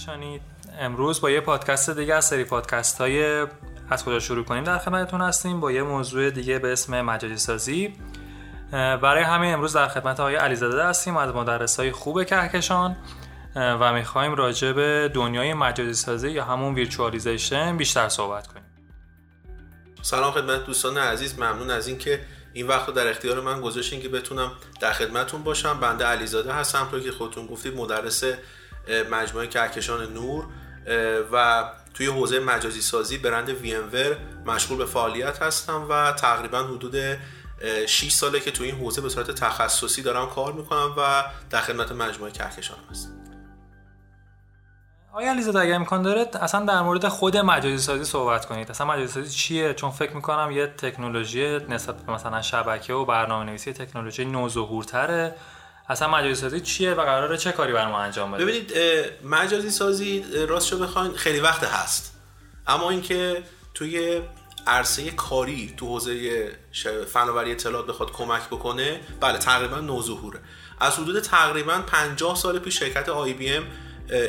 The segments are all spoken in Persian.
کهکشانی امروز با یه پادکست دیگه از سری پادکست های از کجا شروع کنیم در خدمتتون هستیم. با یه موضوع دیگه به اسم مجازی سازی برای همین امروز در خدمت آقای علیزاده هستیم از مدرس های خوب کهکشان و می‌خوایم راجع به دنیای مجازی سازی یا همون ویرچوالیزیشن بیشتر صحبت کنیم. سلام خدمت دوستان عزیز. ممنون از اینکه این وقت رو در اختیار من گذاشتین که بتونم در خدمتون باشم. بنده علیزاده هستم. تو که خودتون گفتید مدرس مجموعه کهکشان نور و توی حوزه مجازی سازی برند وی مشغول به فعالیت هستم و تقریبا حدود 6 ساله که توی این حوزه به صورت تخصصی دارم کار می‌کنم و در خدمت مجموعه کهکشان هستم. آیا علیزاده اگر امکان داره اصلا در مورد خود مجازی سازی صحبت کنید. اصلا مجازی سازی چیه؟ چون فکر می‌کنم یه تکنولوژی نسبت به مثلا شبکه و برنامه نویسی تکنولوژی نوظهورتره. اصلا مجازی سازی چیه و قراره چه کاری بر ما انجام بده؟ ببینید مجازی سازی راستشو بخواین خیلی وقت هست. اما اینکه توی عرصه کاری تو حوزه فناوری اطلاعات بخواد کمک بکنه بله تقریبا نوظهوره. از حدود تقریبا 50 سال پیش شرکت آی بی ام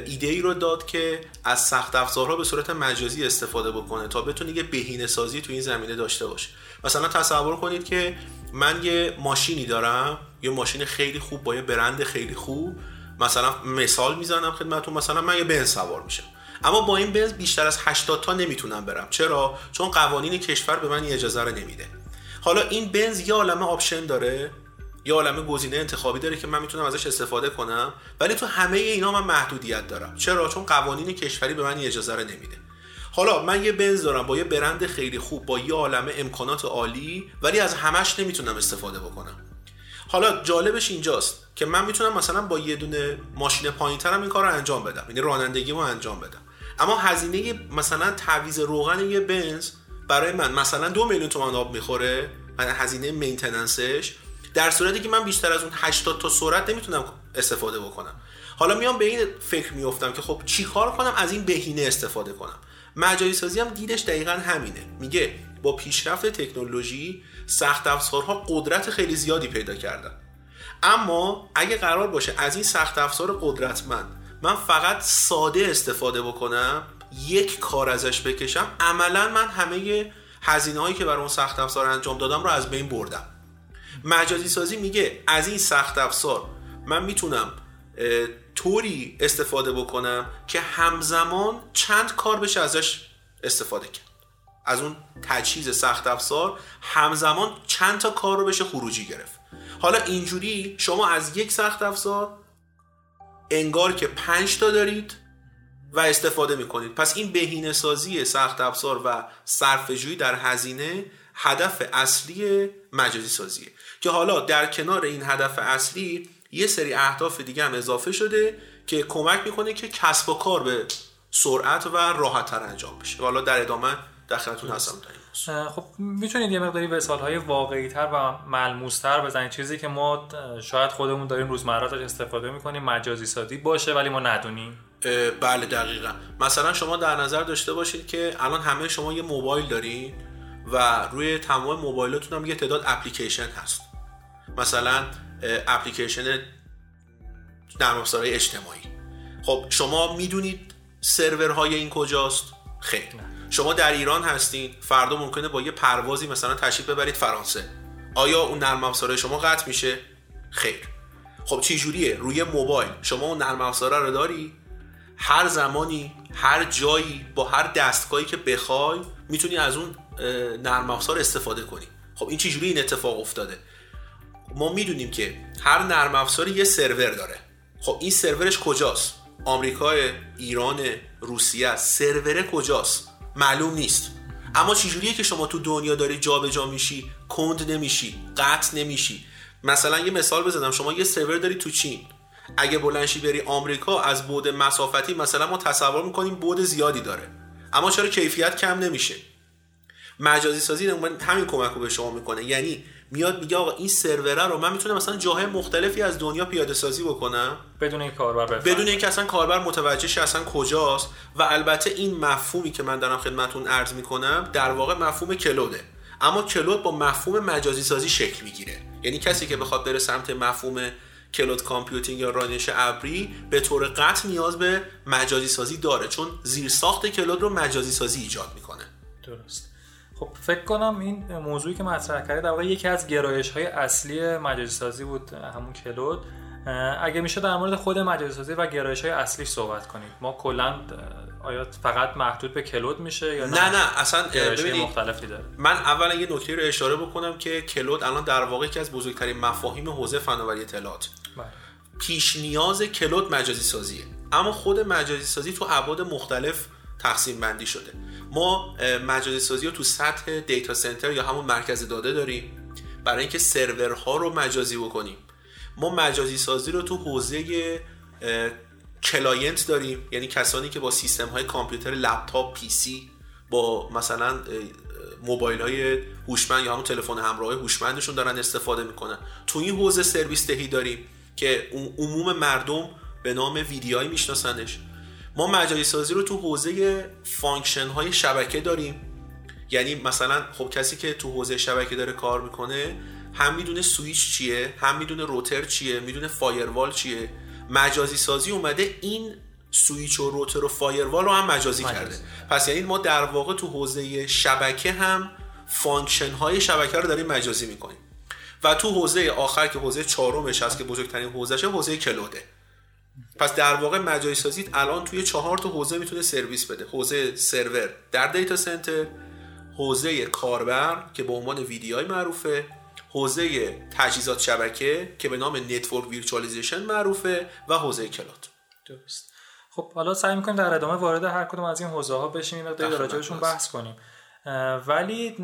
ایده ای رو داد که از سخت افزارها به صورت مجازی استفاده بکنه تا بتونه یه بهینه سازی تو این زمینه داشته باشه. مثلا تصور کنید که من یه ماشینی دارم یه ماشین خیلی خوب با یه برند خیلی خوب. مثلا مثال می‌زنم خدمتتون مثلا من یه بنز سوار میشم. اما با این بنز بیشتر از 80 تا نمی‌تونم برم. چرا؟ چون قوانین کشور به من اجازه رو نمیده. حالا این بنز یه عالمه آپشن داره یه عالمه گزینه انتخابی داره که من می‌تونم ازش استفاده کنم ولی تو همه اینا من محدودیت دارم. چرا؟ چون قوانین کشوری به من اجازه رو نمیده. حالا من یه بنز دارم با یه برند خیلی خوب با یه عالمه امکانات عالی ولی از همش نمی‌تونم استفاده بکنم. حالا جالبش اینجاست که من می‌تونم مثلا با یه دونه ماشین پایینترم این کار رو انجام بدم یعنی رانندگی رو انجام بدم. اما هزینه مثلا تعویض روغن یه بنز برای من مثلا دو میلیون تومان آب می‌خوره هزینه مینتننسش در صورتی که من بیشتر از اون 80 تا سرعت نمی‌تونم استفاده بکنم. حالا میام به این فکر میافتم که خب چیکار کنم؟ از این بهینه استفاده کنم. مجازی سازی هم دیدش دقیقا همینه. میگه با پیشرفت تکنولوژی سخت افزارها قدرت خیلی زیادی پیدا کردن. اما اگه قرار باشه از این سخت افزار قدرتمند من فقط ساده استفاده بکنم یک کار ازش بکشم عملا من همه هزینه هایی که برای اون سخت افزار انجام دادم رو از بین بردم. مجازی سازی میگه از این سخت افزار من می‌تونم طوری استفاده بکنم که همزمان چند کار بشه ازش استفاده کرد. از اون تجهیز سخت افزار همزمان چند تا کار رو بشه خروجی گرفت. حالا اینجوری شما از یک سخت افزار انگار که پنج تا دارید و استفاده می‌کنید. پس این بهینه سازی سخت افزار و صرفه‌جویی در هزینه هدف اصلی مجازی سازیه. که حالا در کنار این هدف اصلی یه سری اهداف دیگه هم اضافه شده که کمک می‌کنه که کسب و کار به سرعت و راحتتر انجام بشه. حالا در ادامه در خدمتتون هستم خب می‌تونید یه مقداری مثال های واقعی تر و ملموس تر بزنید. چیزی که ما شاید خودمون داریم روزمره ازش استفاده می‌کنیم مجازی سازی باشه ولی ما ندونیم. بله دقیقا. مثلا شما در نظر داشته باشید که الان همه شما یه موبایل دارین و روی تمام موبایلاتون هم یه تعداد اپلیکیشن هست. مثلا اپلیکیشن نرم اجتماعی. خب شما می‌دونید سرورهای این کجاست؟ خیر. شما در ایران هستین فردا ممکنه با یه پروازی مثلا تشریف ببرید فرانسه. آیا اون نرم افزار شما قطع میشه؟ خیر. خب چه جوریه روی موبایل. شما اون نرم افزار رو داری؟ هر زمانی هر جایی با هر دستگاهی که بخوای می‌تونی از اون نرم افزار استفاده کنی. خب این چجوری این اتفاق افتاده؟ ما می‌دونیم که هر نرم افزار یه سرور داره. خب این سرورش کجاست؟ آمریکا ایران روسیه سرور کجاست؟ معلوم نیست. اما چجوریه که شما تو دنیا داری جابجا جا میشی کند نمیشی قطع نمیشی؟ مثلا یه مثال بزنم. شما یه سرور داری تو چین. اگه بلنشی بری آمریکا از بود مسافتی مثلا ما تصور می‌کنیم بود زیادی داره. اما چرا کیفیت کم نمیشه؟ مجازی سازی همین کمک رو به شما می‌کنه. یعنی میاد میگه آقا این سروره رو من می‌تونم مثلا جاهای مختلفی از دنیا پیاده سازی بکنم؟ بدون این کاربر بفهم. بدون اینکه اصلا کاربر متوجه شه اصلا کجاست و البته این مفهومی که من دارم خدمتون عرض می‌کنم در واقع مفهوم کلوده. اما کلود با مفهوم مجازی سازی شکل می‌گیره. یعنی کسی که بخواد بره سمت مفهوم کلود کامپیوتینگ یا رانش ابری به طور قطع نیاز به مجازی سازی داره چون زیرساخت کلود رو مجازی سازی ایجاد می‌کنه. درست. خب فکر کنم این موضوعی که مطرح کردید در واقع یکی از گرایش های اصلی مجازی سازی بود همون کلود. اگه میشه در مورد خود مجازی سازی و گرایش های اصلیش صحبت کنید ما کلا آیا فقط محدود به کلود میشه یا نه؟ نه, اصلا ببینید مختلفی داره. من اولا یه نکته رو اشاره بکنم که کلود الان در واقع یکی از بزرگترین مفاهیم حوزه فناوری اطلاعات. بله. پیش نیاز کلود مجازی سازیه اما خود مجازی سازی تو ابعاد مختلف تقسیم بندی شده. ما مجازی سازی رو تو سطح دیتا سنتر یا همون مرکز داده داریم برای اینکه سرورها رو مجازی بکنیم. ما مجازی سازی رو تو حوزه client داریم. یعنی کسانی که با سیستم های کامپیوتر لپتاپ PC با مثلا موبایل های هوشمند یا همون تلفن همراه هوشمندشون دارن استفاده می‌کنن. تو این حوزه سرویس دهی داریم که عموم مردم به نام VDI میشناسنش. ما مجازی سازی رو تو حوزه function های شبکه داریم. یعنی مثلا خب کسی که تو حوزه شبکه داره کار می‌کنه هم می‌دونه سویچ چیه هم می‌دونه روتر چیه می‌دونه فایروال چیه. مجازی سازی اومده این سویچ و روتر و فایروال رو هم مجازی, کرده. پس یعنی ما در واقع تو حوزه شبکه هم function های شبکه رو داریم مجازی می‌کنیم. و تو حوزه آخر که حوزه چهارمش هست که بزرگترین حوزهشه حوزه cloud ه. پس در واقع مجازی سازی الان توی چهار تا حوزه می‌تونه سرویس بده. حوزه سرور در data center حوزه کاربر که به عنوان VDI معروفه حوزه تجهیزات شبکه که به نام network virtualization معروفه و حوزه cloud درست. خب حالا سعی می‌کنیم در ادامه وارد هر کدوم از این حوزه ها بشیم و در راجعشون بحث کنیم. ولی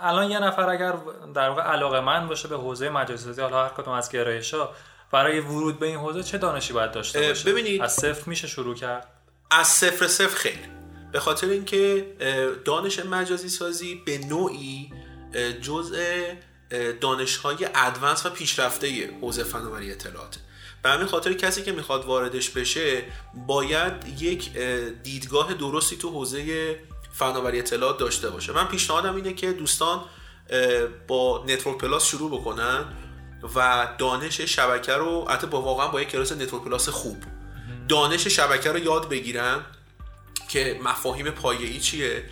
الان یه نفر اگر در واقع علاقه مند باشه به حوزه مجازی حالا هر کدوم از گرایش ها برای ورود به این حوزه چه دانشی باید داشته باشه ببینید از صفر میشه شروع کرد؟ از صفر صفر خیلی. به خاطر اینکه دانش مجازی سازی به نوعی جزء دانش های advanced و پیشرفته حوزه فناوری اطلاعات به همین خاطر کسی که می‌خواد واردش بشه باید یک دیدگاه درستی تو حوزه فناوری اطلاعات داشته باشه. من پیشنهادم اینه که دوستان با Network Plus شروع بکنن. و دانش شبکه رو حتی با واقعا با یک کلاس Network Plus خوب. دانش شبکه رو یاد بگیرن که مفاهیم پایه‌ای چیه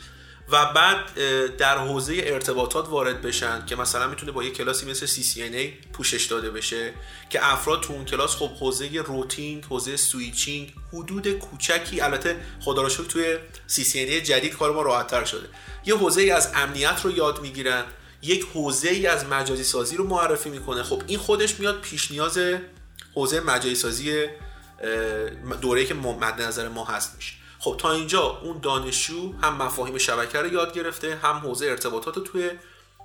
و بعد در حوزه ارتباطات وارد بشن که مثلا می‌تونه با یه کلاسی مثل CCNA پوشش داده بشه که افراد تو اون کلاس خب حوزه routing حوزه switching حدود کوچکی البته خدا را شکر توی CCNA جدید کار ما راحتتر شده. یه حوزه از امنیت رو یاد می‌گیرن. یک حوزه ای از مجازی سازی رو معرفی می‌کنه. خب این خودش میاد پیش نیاز حوزه مجازی سازی دوره‌ای که مد نظر ما هست میشه. خب تا اینجا اون دانشجو هم مفاهیم شبکه رو یاد گرفته هم حوزه ارتباطات رو توی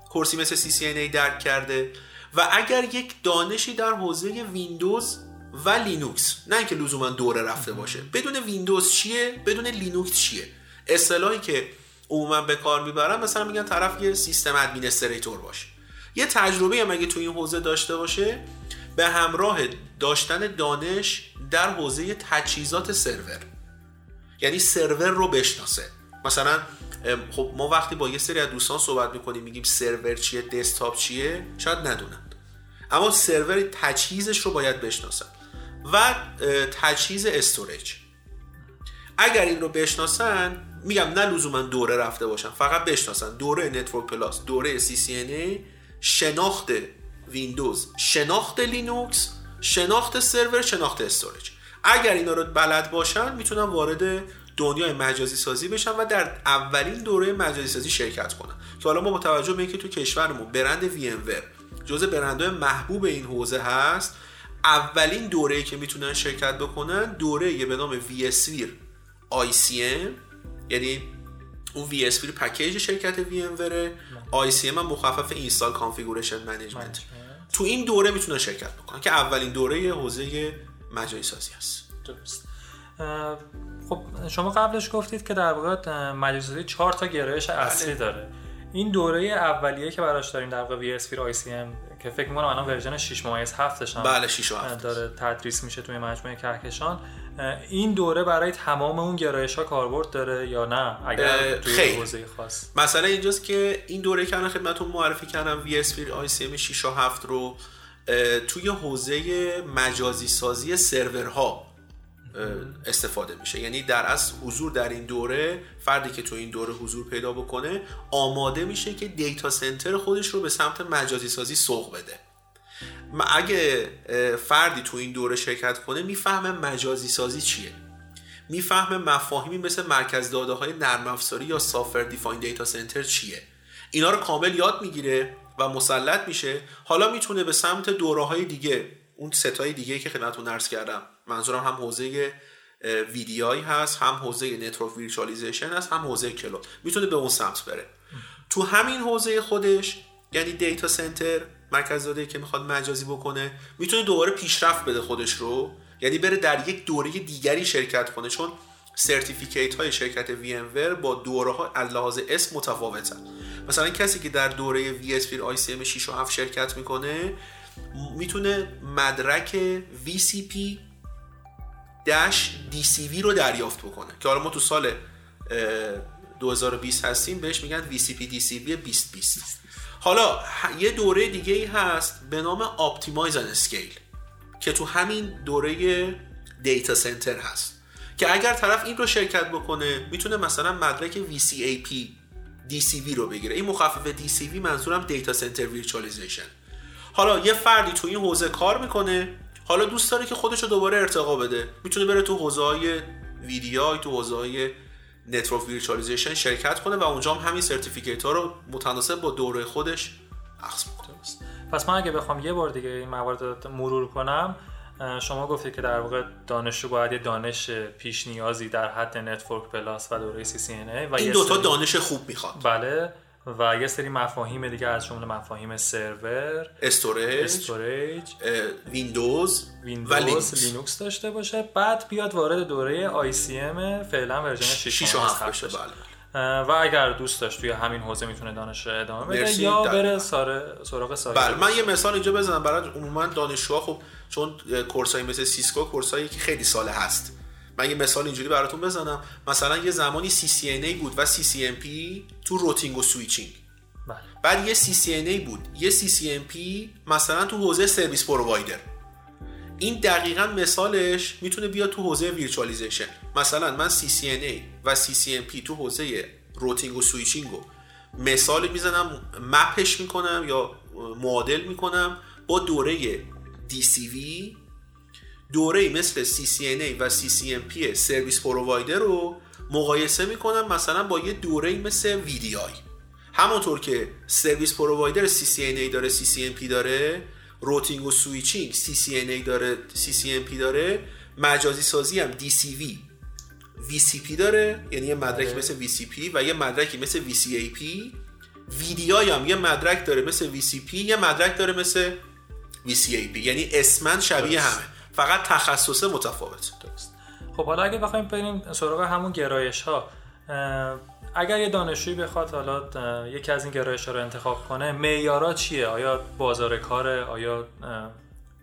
course ی مثل CCNA درک کرده و اگر یک دانشی در حوزه ویندوز و لینوکس نه اینکه لزوما دوره رفته باشه بدون ویندوز چیه؟ بدون لینوکس چیه؟ اصطلاحی که عموما به کار می‌برن مثلا میگن طرف یه system administrator باشه. یه تجربه هم اگه تو این حوزه داشته باشه به همراه داشتن دانش در حوزه تجهیزات سرور. یعنی سرور رو بشناسه. مثلا خب ما وقتی با یه سری از دوستان صحبت می‌کنیم میگیم سرور چیه desktop چیه؟ شاید ندونن اما سرور تجهیزش رو باید بشناسن. و تجهیز storage. اگر این رو بشناسن میگم نه لزوما دوره رفته باشن فقط بشناسن. دوره Network Plus دوره CCNA شناخت ویندوز شناخت لینوکس شناخت سرور شناخت storage. اگر اینا رو بلد باشن می‌تونن وارد دنیای مجازی سازی بشن و در اولین دوره مجازی سازی شرکت کنن. که حالا ما با توجه به اینکه تو کشورمون برند VMware جزء برندهای محبوب این حوزه هست اولین دوره که می‌تونن شرکت بکنن دوره به نام VSphere ICM یعنی اون VSphere پکیج شرکت VMware ه ICM هم مخفف install configuration management. تو این دوره می‌تونن شرکت بکنن که اولین دوره حوزه مجازی سازی هست. درست. خب شما قبلش گفتید که در واقع مجازی سازی چهار تا گرایش اصلی بله. داره. این دوره اولیه که براش داریم در واقع VS ICM که فکر می‌کنم الان version 6 ممیز 7 هم بله 6 و 7 داره تدریس میشه توی مجموعه کهکشان. این دوره برای تمام اون گرایش ها کاربرد داره یا نه؟ اگر توی حوزه خاص. مثلا اینجاست که این دوره که الان خدمتتون معرفی کردم وی اس آی سی ام 6 و 7 رو توی حوزه مجازی سازی سرورها استفاده میشه. یعنی در از حضور در این دوره فردی که تو این دوره حضور پیدا بکنه آماده میشه که data center خودش رو به سمت مجازی سازی سوق بده. اگه فردی تو این دوره شرکت کنه می‌فهمه مجازی سازی چیه. می‌فهمه مفاهیمی مثل مرکز داده های نرم افزاری یا software defined data center چیه. اینا رو کامل یاد می‌گیره و مسلط میشه. حالا می‌تونه به سمت دوره های دیگه اون سه تای دیگه که خدمتتون عرض کردم. منظورم هم حوزه VDI هست هم حوزه network virtualization هست هم حوزه cloud. می‌تونه به اون سمت بره. تو همین حوزه خودش یعنی data center مرکز داده که می‌خواد مجازی بکنه می‌تونه دوباره پیشرفت بده خودش رو. یعنی بره در یک دوره دیگری شرکت کنه چون certificate های شرکت VMware با دوره ها لحاظ اسم متفاوتن. مثلا کسی که در دوره vSphere ICM 6 و 7 شرکت می‌کنه می‌تونه مدرک VCP DCV رو دریافت بکنه. که حالا ما تو سال 2020 هستیم بهش میگن VCP DCV 2020 حالا یه دوره دیگه ای هست به نام Optimize and Scale که تو همین دوره data center هست. که اگر طرف این رو شرکت بکنه می‌تونه مثلا مدرک VCAP DCV رو بگیره. این مخفف DCV منظورم data center virtualization حالا یه فردی تو این حوزه کار می‌کنه حالا دوست داره که خودش رو دوباره ارتقا بده. می‌تونه بره تو حوزه های VDI تو حوزه های network virtualization شرکت کنه و اونجا هم همین certificate ها رو متناسب با دوره خودش اخذ بکنه. پس من اگه بخوام یه بار دیگه این موارد مرور کنم شما گفتید که در واقع دانشجو باید یه دانش پیش نیازی در حد Network Plus و دوره CCNA و این دوتا دانش خوب می‌خواد. بله. و یه سری مفاهیم دیگه از جمله مفاهیم سرور storage storage ویندوز ویندوز لینوکس داشته باشه. بعد بیاد وارد دوره ICM فعلا version 6 و 7 بشه. بله. و اگر دوست داشت توی همین حوزه می‌تونه دانش ادامه بده یا بره سراغ سایر بله من یه مثال اینجا بزنم برای عموما دانشجوها خب چون course هایی مثل سیسکو course هایی که خیلی ساله هست. من یه مثال اینجوری براتون بزنم. مثلا یه زمانی CCNA بود و CCNP تو routing و switching. بله. بعد یه CCNA بود. یه CCNP مثلا تو حوزه service provider. این دقیقا مثالش می‌تونه بیاد تو حوزه virtualization. مثلا من CCNA و CCNP تو حوزه routing و switching رو مثال می‌زنم map ش می‌کنم یا معادل می‌کنم با دوره DCV دوره مثل CCNA و CCNP service provider رو مقایسه می‌کنم مثلا با یه دوره مثل VDI همونطور که service provider CCNA داره CCNP داره routing و switching CCNA داره CCNP داره مجازی سازی هم DCV VCP داره یعنی یه مدرکی آره. مثل VCP و یه مدرکی مثل VCAP VDI هم یه مدرک داره مثل VCP یه مدرک داره مثل VCAP یعنی اسماً شبیه همه. فقط تخصص متفاوت. خب حالا اگه بخوایم بریم سراغ همون گرایش ها اگر یه دانشجویی بخواد حالا یکی از این گرایش ها رو انتخاب کنه معیارا چیه؟ آیا بازار کاره؟ آیا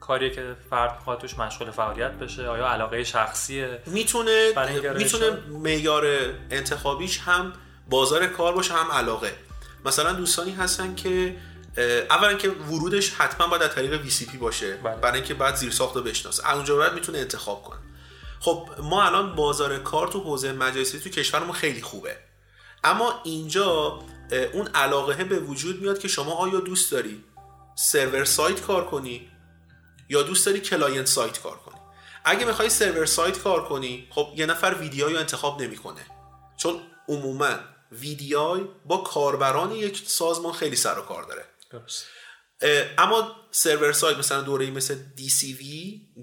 کاریه که فرد می‌خواد توش مشغول فعالیت بشه؟ آیا علاقه شخصیه؟ می‌تونه می‌تونه معیار انتخابیش هم بازار کار باشه هم علاقه. مثلا دوستانی هستن که اولا که ورودش حتما باید از طریق VCP باشه. بله. برای اینکه بعد زیر ساخت رو بشناسه. از اونجا بعد می‌تونه انتخاب کنه. خب ما الان بازار کار تو حوزه مجازی تو کشورمون خیلی خوبه. اما اینجا اون علاقه به وجود میاد که شما آیا دوست داری server side کار کنی یا دوست داری client side کار کنی؟ اگه می‌خوای server side کار کنی خب یه نفر VDI رو انتخاب نمی‌کنه. چون عموما VDI با کاربران یک سازمان خیلی سر و کار داره. درست. اما server side مثلا دوره مثل DCV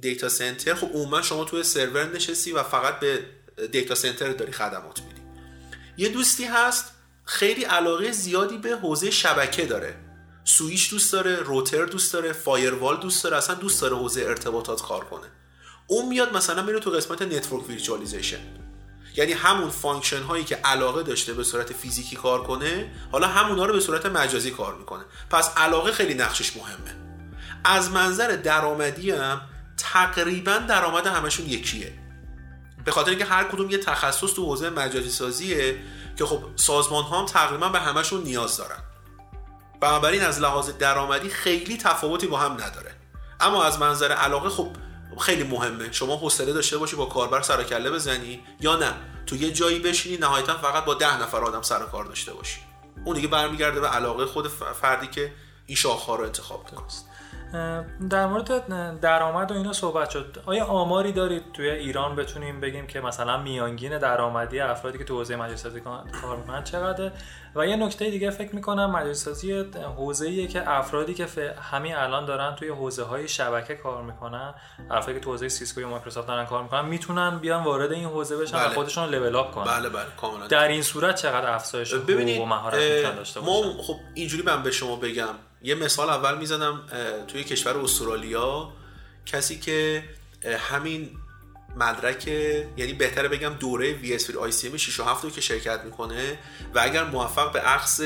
data center خب عموما شما توی سرور نشستی و فقط به data center داری خدمات میدی. یه دوستی هست خیلی علاقه زیادی به حوزه شبکه داره. سویش دوست داره router دوست داره firewall دوست داره اصلا دوست داره حوزه ارتباطات کار کنه. اون میاد مثلا میره تو قسمت network virtualization. یعنی همون function هایی که علاقه داشته به صورت فیزیکی کار کنه حالا همونها رو به صورت مجازی کار می‌کنه. پس علاقه خیلی نقشش مهمه. از منظر درآمدی هم تقریبا درآمد همشون یکیه. به خاطر اینکه هر کدوم یه تخصص تو حوزه مجازی سازیه که خب سازمان ها هم تقریبا به همشون نیاز دارن. بنابراین از لحاظ درآمدی خیلی تفاوتی با هم نداره. اما از منظر علاقه خب خیلی مهمه. شما حوصله داشته باشی با کاربر سر کله بزنی یا نه. تو یه جایی بشینی نهایتا فقط با ده نفر آدم سر کار داشته باشی. اون دیگه برمیگرده به علاقه خود فردی که این شاخه رو انتخاب کنه. در مورد درآمد و اینا صحبت شد. آیا آماری دارید توی ایران بتونیم بگیم که مثلا میانگین درآمدی افرادی که تو حوزه مجازی کار می‌کنن چقدره؟ و یه نکته دیگه فکر می‌کنم مجازی حوزه ایه که افرادی که همین الان دارن توی حوزه های شبکه کار می‌کنن افرادی که تو حوزه سیسکو یا مایکروسافت دارن کار می‌کنن می‌تونن بیان وارد این حوزه بشن بله. و خودشون رو level up کنن. بله بله کاملا. در این صورت چقدر افزایش ببینید و مهارت داشته ما خب اینجوری من به شما بگم. یه مثال اول می‌زنم توی کشور استرالیا کسی که همین مدرک یعنی بهتره بگم دوره VSP ICM 6 و 7 رو که شرکت می‌کنه و اگر موفق به اخذ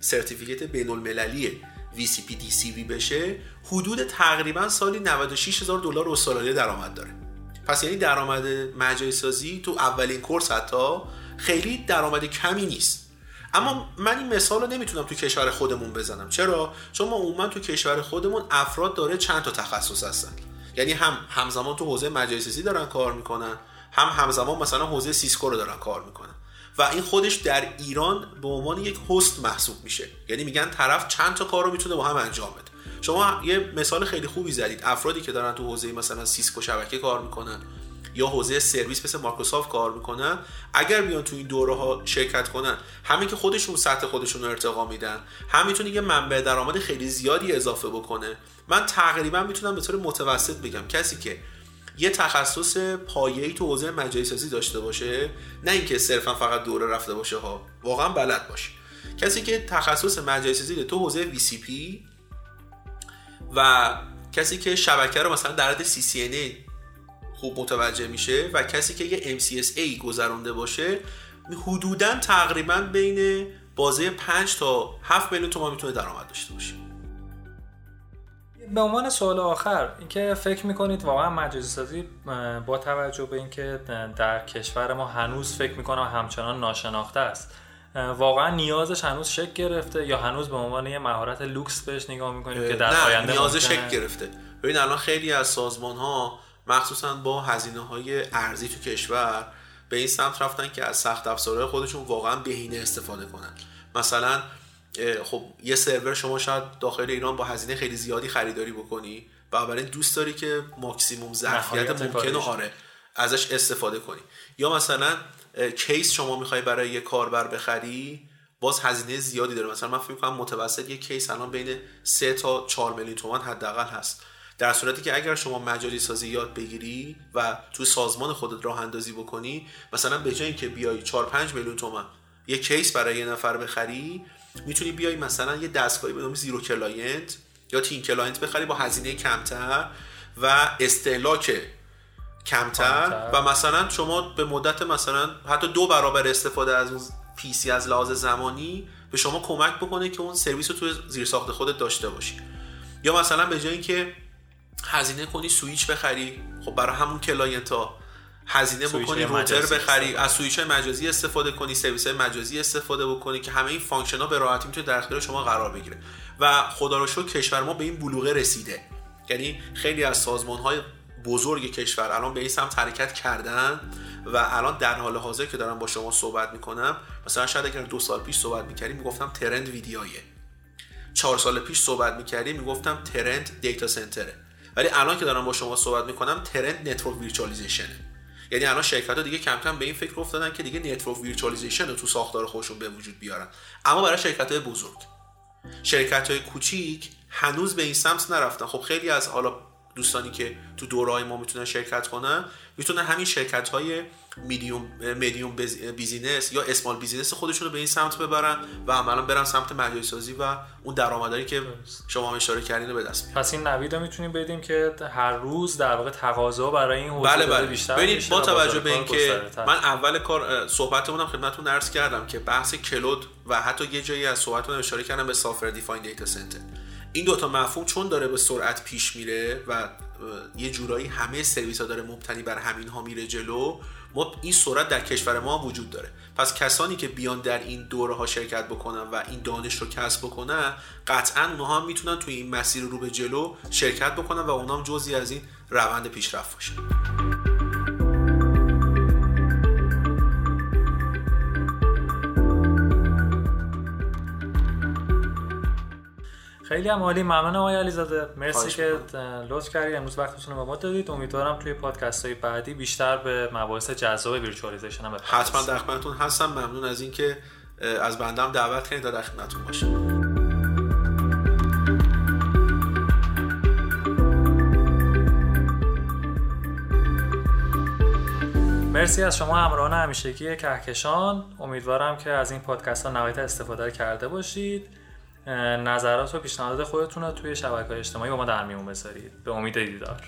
سرتیفیکت بین المللی VCP DCV بشه حدود تقریبا سالی 96 هزار دلار استرالیا درآمد داره. پس یعنی درآمد مجازی سازی تو اولین کورس حتی خیلی درآمد کمی نیست. اما من این مثال رو نمی‌تونم تو کشور خودمون بزنم. چرا؟ چون ما عموما تو کشور خودمون افراد دارای چند تا تخصص هستن. یعنی هم همزمان تو حوزه مجازی دارن کار می‌کنن هم همزمان مثلا حوزه سیسکو رو دارن کار می‌کنن. و این خودش در ایران به عنوان یک حسن محسوب میشه. یعنی میگن طرف چند تا کار رو می‌تونه با هم انجام بده. شما یه مثال خیلی خوبی زدید. افرادی که دارن تو حوزه مثلا سیسکو شبکه کار می‌کنن. یا حوزه سرویس مثل مایکروسافت کار می‌کنن اگر بیان تو این دوره ها شرکت کنن همین که خودشون سطح خودشون رو ارتقا میدن هم می‌تونه یه منبع درآمد خیلی زیادی اضافه بکنه. من تقریبا می‌تونم به طور متوسط بگم کسی که یه تخصص پایه‌ای تو حوزه مجازی سازی داشته باشه نه اینکه صرفا فقط دوره رفته باشه ها واقعا بلد باشه. کسی که تخصص مجازی سازی تو حوزه VCP و کسی که شبکه رو مثلا در حد CCNA خوب متوجه میشه و کسی که یه MCSA گذرونده باشه حدودا تقریبا بین بازه 5 تا 7 میلیون تومان می‌تونه درآمد داشته باشه. به عنوان سوال آخر اینکه فکر می‌کنید واقعا مجازی سازی با توجه به اینکه در کشور ما هنوز فکر می‌کنم همچنان ناشناخته است واقعا نیازش هنوز شک گرفته یا هنوز به عنوان یه مهارت لوکس بهش نگاه می‌کنید که در آینده نیازش شک گرفته. ببین الان خیلی از سازمان ها مخصوصا با هزینه های ارزی تو کشور به این سمت رفتن که از سخت افزارهای خودشون واقعا بهینه استفاده کنن. مثلا خب یه سرور شما شاید داخل ایران با هزینه خیلی زیادی خریداری بکنی و برای دوست داری که ماکسیموم ظرفیت ممکن آره ازش استفاده کنی. یا مثلا کیس شما می‌خوای برای یه کاربر بخری باز هزینه زیادی داره. مثلا من فکر کنم متوسط یه کیس الان بین 3 تا 4 میلیون تومان حداقل هست. در صورتی که اگر شما مجازی سازی یاد بگیری و تو سازمان خودت راه اندازی بکنی مثلا به جای اینکه بیای 4 5 میلیون تومن یه کیس برای یه نفر بخری می‌تونی بیای مثلا یه دستگاهی به نام zero client یا thin client بخری با هزینه کمتر و استهلاک کمتر و مثلا شما به مدت مثلا حتی دو برابر استفاده از اون PC از لحاظ زمانی به شما کمک بکنه که اون سرویس رو توی زیر ساخت خودت داشته باشی. یا مثلا به جای اینکه هزینه کنی سویچ بخری. خب برای همون client ها. هزینه بکنی router بخری. از سویچ مجازی استفاده کنی سرویس مجازی استفاده بکنی که همه این function ها به راحتی می‌تونه در اختیار شما قرار بگیره. و خدا رو شکر کشور ما به این بلوغه رسیده. یعنی خیلی از سازمان های بزرگ کشور الان به این سمت حرکت کردن و الان در حال حاضر که دارم با شما صحبت می‌کنم مثلا شاید اگر دو سال پیش صحبت می‌کردیم می‌گفتم trend VDI یه چهار سال پیش صحبت می‌کردیم می‌گفتم trend data center ه. ولی الان که دارم با شما صحبت می‌کنم trend network virtualization یعنی الان شرکت ها دیگه کم کم به این فکر افتادن که دیگه network virtualization رو تو ساختار خودشون به وجود بیارن. اما برای شرکت های بزرگ. شرکت های کوچیک هنوز به این سمت نرفتن. خب خیلی از حالا دوستانی که تو دوره‌های ما می‌تونن شرکت کنن می‌تونن همین شرکت های medium medium business یا small business خودشون رو به این سمت ببرن و عملا برن سمت مجازی سازی و اون درآمدی که شما هم اشاره کردین رو به دست بیارن پس این نوید رو می‌تونیم بدیم که هر روز در واقع تقاضا برای این حوزه بله بله. بیشتر ببینید با توجه به اینکه من اول کار صحبتمون خدمتتون عرض کردم که بحث کلود و حتی یه جایی از صحبتمون اشاره کردم به سافر دیفاین دیتا سنتر این دوتا مفهوم چون داره به سرعت پیش میره و یه جورایی همه سرویس ها داره مبتنی بر همین ها میره جلو ما این سرعت در کشور ما وجود داره. پس کسانی که بیان در این دوره ها شرکت بکنن و این دانش رو کسب بکنن قطعا اونها هم می‌تونن توی این مسیر رو به جلو شرکت بکنن و اونها هم جزی از این روند پیشرفت باشه. خیلی هم عالی. ممنونم آقای علیزاده. مرسی که لطف کردی. امروز وقتتون رو به ما دادید. امیدوارم توی پادکست های بعدی بیشتر به مباحث جذاب ویرچوالیزیشن هم حتما در خدمتتون هستم. ممنون از اینکه از بندم دعوت کردید در خدمتتون باشم. مرسی از شما همراهان همیشگی کهکشان. امیدوارم که از این پادکست ها نهایت استفاده کرده باشید. نظرات و پیشنهادات خودتون رو توی شبکه اجتماعی با ما در میون بذارید. به امید دیدار.